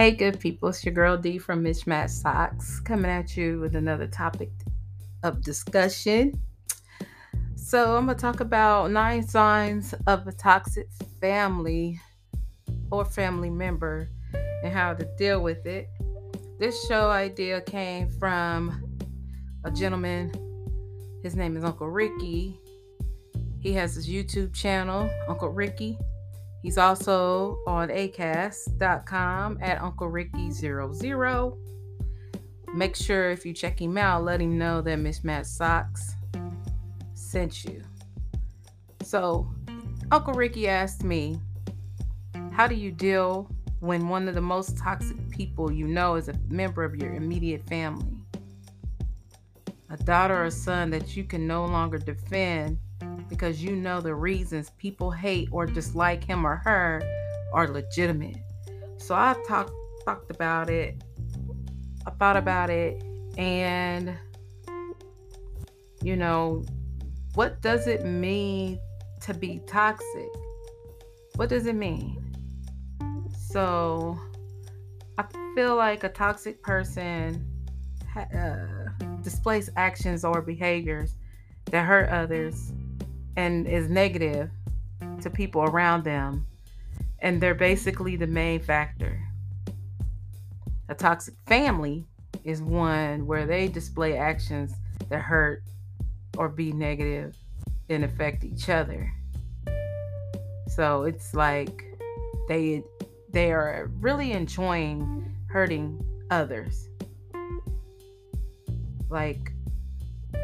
Hey, good people, it's your girl Dee from Mz Matched Socks coming at you with another topic of discussion. So, I'm going to talk about nine signs of a toxic family or family member and how to deal with it. This show idea came from a gentleman. His name is Uncle Ricky. He has his YouTube channel, Uncle Ricky. He's also on acast.com at Uncle Ricky00. Make sure if you check him out, let him know that Mz Matched Socks sent you. So, Uncle Ricky asked me, How do you deal when one of the most toxic people you know is a member of your immediate family? A daughter or son that you can no longer defend because you know the reasons people hate or dislike him or her are legitimate. So I've talked talked about it. I thought about it and you know, what does it mean to be toxic? What does it mean? So I feel like a toxic person uh, displays actions or behaviors that hurt others and is negative to people around them. And they're basically the main factor. A toxic family is one where they display actions that hurt or be negative and affect each other. So it's like they they are really enjoying hurting others. Like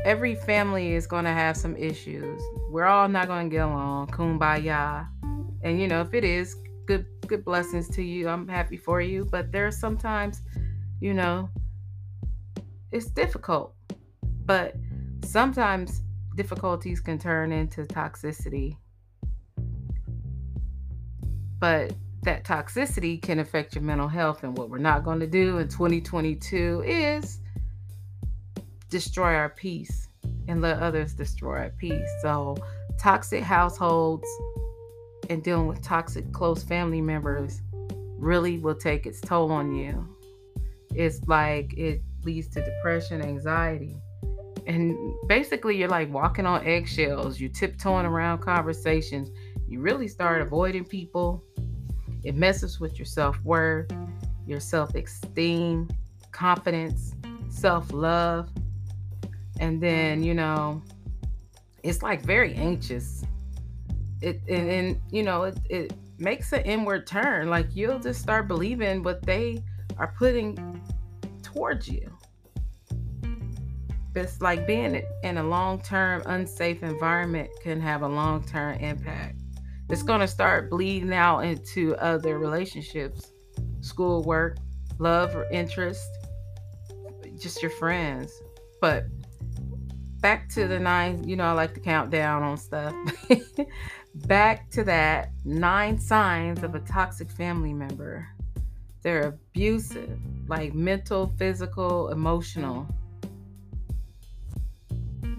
every family is going to have some issues. We're all not going to get along. Kumbaya. And you know, if it is, good good blessings to you. I'm happy for you, but there are sometimes, you know, it's difficult. But sometimes difficulties can turn into toxicity. But that toxicity can affect your mental health and what we're not going to do in 2022 is destroy our peace and let others destroy our peace. So, toxic households and dealing with toxic close family members really will take its toll on you. It's like it leads to depression, anxiety. And basically, you're like walking on eggshells. You're tiptoeing around conversations. You really start avoiding people. It messes with your self worth, your self esteem, confidence, self love and then mm. you know it's like very anxious. It and, and you know it, it makes an inward turn. Like you'll just start believing what they are putting towards you. It's like being in a long-term unsafe environment can have a long-term impact. It's going to start bleeding out into other relationships schoolwork love or interest just your friends. But back to the mm-hmm. nine, you know, I like to count down on stuff. back to that nine signs of a toxic family member. They're abusive, like mental, physical, emotional.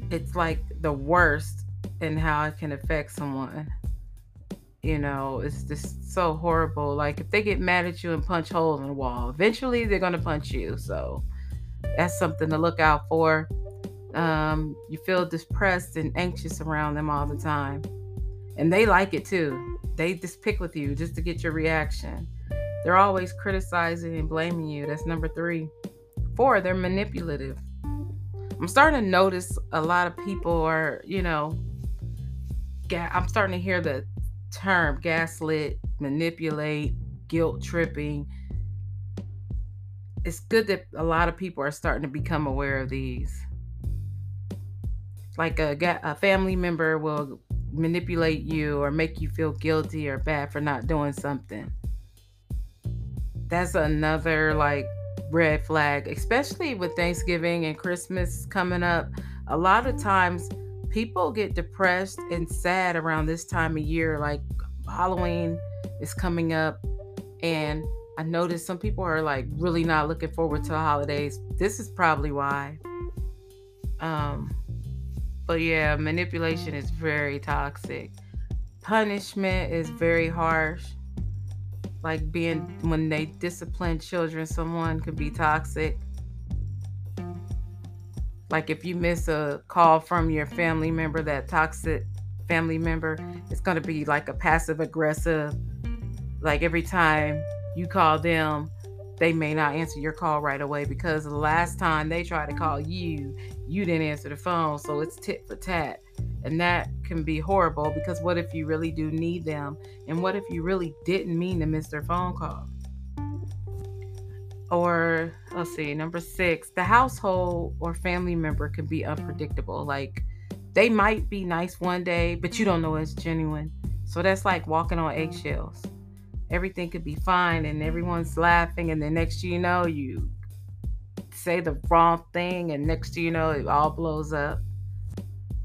It's like the worst in how it can affect someone. You know, it's just so horrible. Like if they get mad at you and punch holes in the wall, eventually they're gonna punch you. So that's something to look out for um, you feel depressed and anxious around them all the time. And they like it too. They just pick with you just to get your reaction. They're always criticizing and blaming you. That's number three. Four, they're manipulative. I'm starting to notice a lot of people are, you know, ga- I'm starting to hear the term gaslit, manipulate, guilt tripping. It's good that a lot of people are starting to become aware of these like a, a family member will manipulate you or make you feel guilty or bad for not doing something. That's another like red flag, especially with Thanksgiving and Christmas coming up. A lot of times people get depressed and sad around this time of year. Like Halloween is coming up, and I noticed some people are like really not looking forward to the holidays. This is probably why. Um, but yeah, manipulation is very toxic. Punishment is very harsh. Like being when they discipline children, someone could be toxic. Like if you miss a call from your family member, that toxic family member, it's going to be like a passive aggressive. Like every time you call them, they may not answer your call right away because the last time they tried to call you, you didn't answer the phone. So it's tit for tat. And that can be horrible because what if you really do need them? And what if you really didn't mean to miss their phone call? Or let's see, number six, the household or family member can be unpredictable. Like they might be nice one day, but you don't know it's genuine. So that's like walking on eggshells. Everything could be fine and everyone's laughing, and the next you know, you say the wrong thing, and next you know, it all blows up.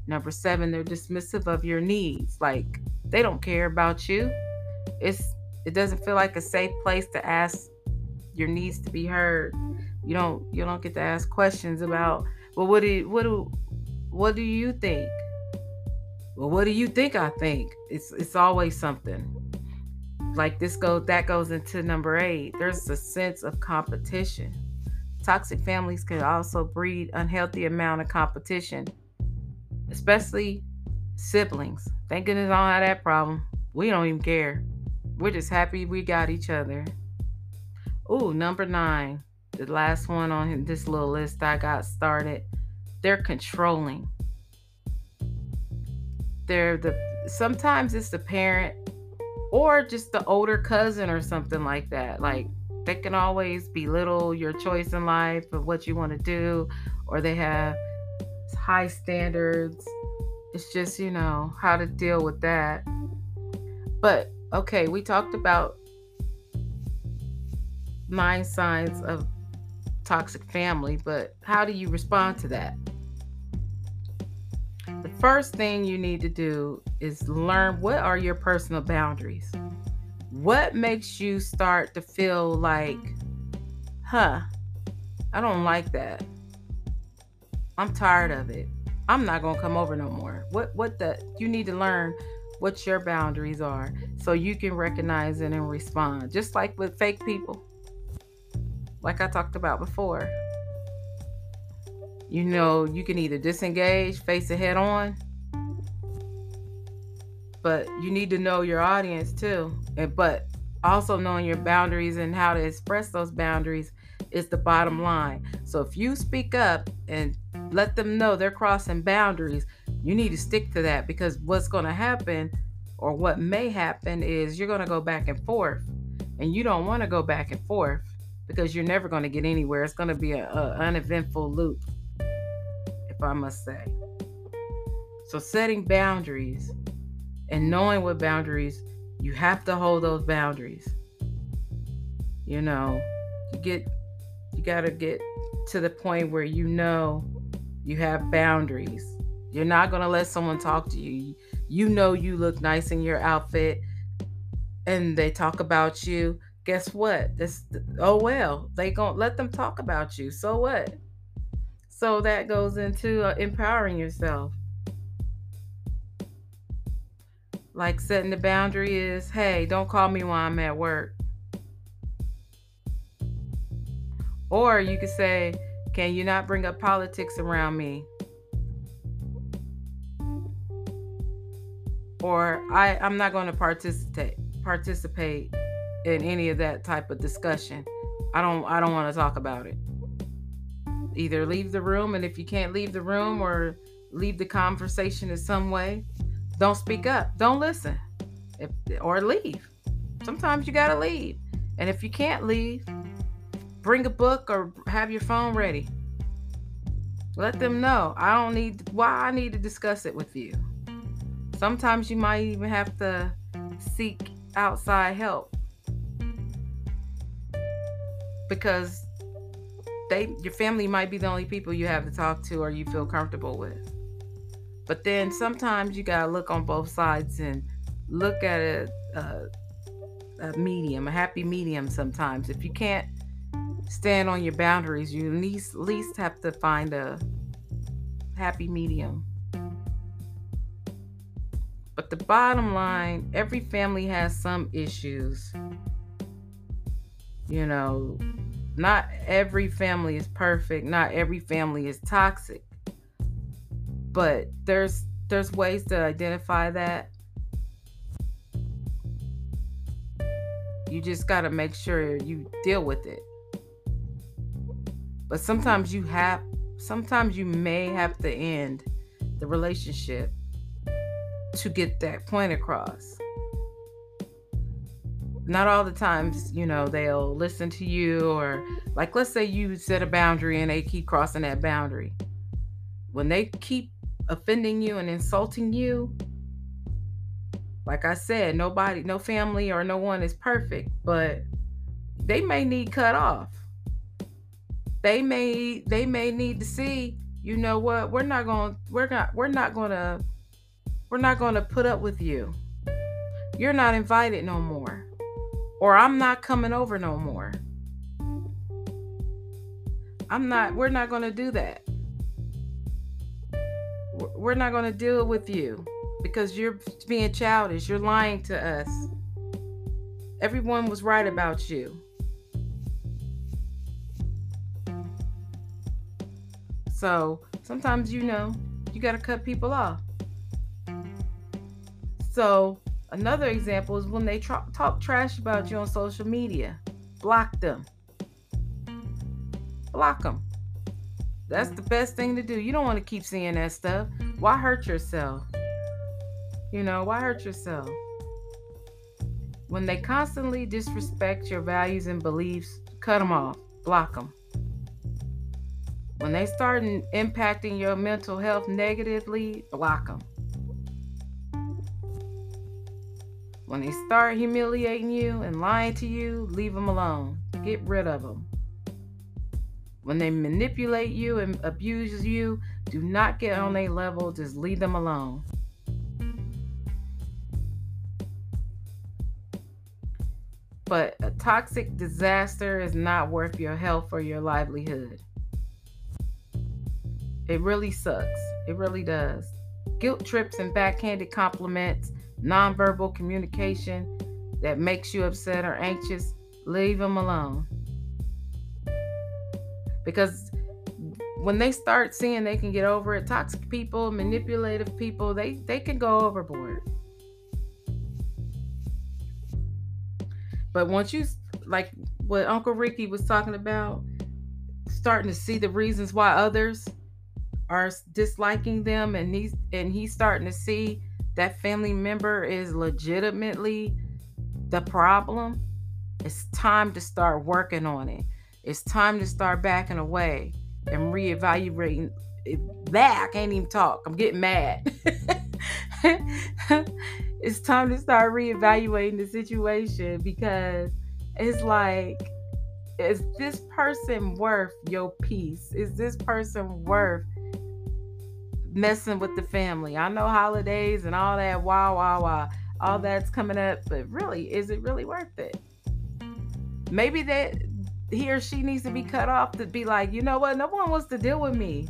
Number seven, they're dismissive of your needs. Like they don't care about you. It's it doesn't feel like a safe place to ask your needs to be heard. You don't you don't get to ask questions about well what do you, what do what do you think? Well, what do you think I think? It's it's always something. Like this goes that goes into number 8. There's a sense of competition. Toxic families can also breed unhealthy amount of competition especially siblings. Thank goodness I don't have that problem. We don't even care. We're just happy we got each other. Ooh, number nine, the last one on this little list I got started. They're controlling. They're the sometimes it's the parent or just the older cousin or something like that. Like they can always belittle your choice in life of what you want to do, or they have high standards. It's just, you know, how to deal with that. But okay, we talked about nine signs of toxic family, but how do you respond to that? The first thing you need to do is learn what are your personal boundaries. What makes you start to feel like, huh, I don't like that. I'm tired of it. I'm not gonna come over no more. What what the you need to learn what your boundaries are so you can recognize it and respond. Just like with fake people. Like I talked about before. You know, you can either disengage, face it head on, but you need to know your audience too. And but also knowing your boundaries and how to express those boundaries is the bottom line. So if you speak up and let them know they're crossing boundaries, you need to stick to that because what's going to happen or what may happen is you're going to go back and forth. And you don't want to go back and forth because you're never going to get anywhere. It's going to be an uneventful loop, if I must say. So setting boundaries and knowing what boundaries you have to hold those boundaries. You know, you get you got to get to the point where you know you have boundaries. You're not going to let someone talk to you. You know you look nice in your outfit and they talk about you. Guess what? This oh well, they going to let them talk about you. So what? So that goes into uh, empowering yourself. Like setting the boundary is, hey, don't call me while I'm at work. Or you could say, can you not bring up politics around me? Or I, I'm not going to participate participate in any of that type of discussion. I don't I don't want to talk about it. Either leave the room and if you can't leave the room or leave the conversation in some way, don't speak up. Don't listen. If, or leave. Sometimes you got to leave. And if you can't leave, bring a book or have your phone ready. Let them know. I don't need why I need to discuss it with you. Sometimes you might even have to seek outside help because they your family might be the only people you have to talk to or you feel comfortable with. But then sometimes you gotta look on both sides and look at a, a, a medium, a happy medium. Sometimes if you can't stand on your boundaries. You at least, least have to find a happy medium. But the bottom line every family has some issues. You know, not every family is perfect, not every family is toxic. But there's there's ways to identify that. You just got to make sure you deal with it. But sometimes you have sometimes you may have to end the relationship to get that point across. Not all the times, you know, they'll listen to you or like let's say you set a boundary and they keep crossing that boundary. When they keep offending you and insulting you, like I said, nobody, no family or no one is perfect, but they may need cut off. They may they may need to see, you know what, we're not going we're not we're not going to we're not going to put up with you. You're not invited no more. Or I'm not coming over no more. I'm not we're not going to do that. We're not going to deal with you because you're being childish. You're lying to us. Everyone was right about you. So sometimes, you know, you got to cut people off. So another example is when they talk trash about you on social media, block them. Block them. That's the best thing to do. You don't want to keep seeing that stuff. Why hurt yourself? You know, why hurt yourself? When they constantly disrespect your values and beliefs, cut them off, block them. When they start impacting your mental health negatively, block them. When they start humiliating you and lying to you, leave them alone. Get rid of them. When they manipulate you and abuse you, do not get on their level, just leave them alone. but a toxic disaster is not worth your health or your livelihood. It really sucks. It really does. Guilt trips and backhanded compliments, nonverbal communication that makes you upset or anxious, leave them alone. Because when they start seeing they can get over it, toxic people, manipulative people, they, they can go overboard. But once you like what Uncle Ricky was talking about, starting to see the reasons why others are disliking them and he's and he's starting to see that family member is legitimately the problem, it's time to start working on it. It's time to start backing away and reevaluating that I can't even talk. I'm getting mad. it's time to start reevaluating the situation because it's like is this person worth your peace is this person worth messing with the family i know holidays and all that wow wow wow all that's coming up but really is it really worth it maybe that he or she needs to be mm-hmm. cut off to be like you know what no one wants to deal with me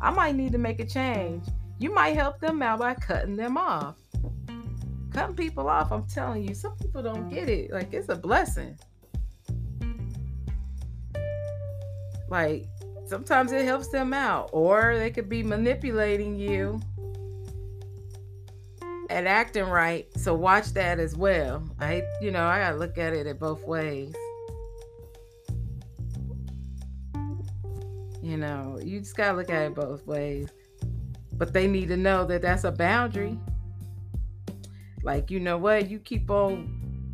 i might need to make a change you might help them out by cutting them off cutting people off, I'm telling you, some people don't get it. Like it's a blessing. Like sometimes it helps them out, or they could be manipulating you and acting right. So watch that as well. I, you know, I gotta look at it in both ways. You know, you just gotta look at it both ways. But they need to know that that's a boundary. Like, you know what? You keep on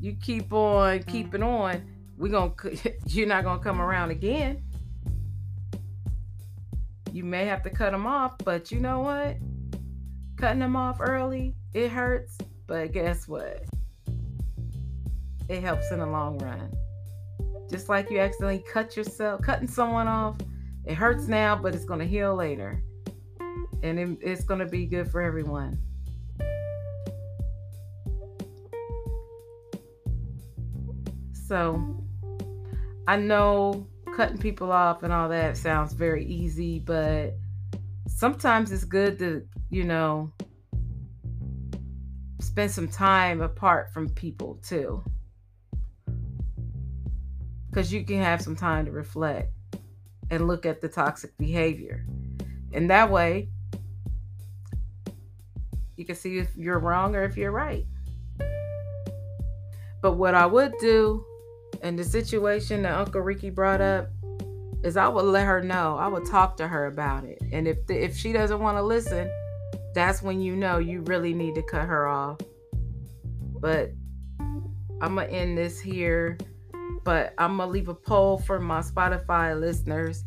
you keep on keeping on, we going to you're not going to come around again. You may have to cut them off, but you know what? Cutting them off early, it hurts, but guess what? It helps in the long run. Just like you accidentally cut yourself, cutting someone off, it hurts now, but it's going to heal later. And it, it's going to be good for everyone. So I know cutting people off and all that sounds very easy, but sometimes it's good to, you know, spend some time apart from people too. Because you can have some time to reflect and look at the toxic behavior. And that way, you can see if you're wrong or if you're right. But what I would do in the situation that Uncle Ricky brought up is I would let her know. I would talk to her about it. And if the, if she doesn't want to listen, that's when you know you really need to cut her off. But I'm going to end this here, but I'm to leave a poll for my Spotify listeners.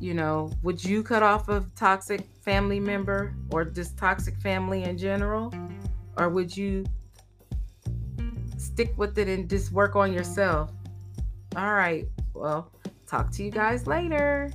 You know, would you cut off a toxic family member or just toxic family in general? Or would you stick with it and just work on yourself? All right. Well, talk to you guys later.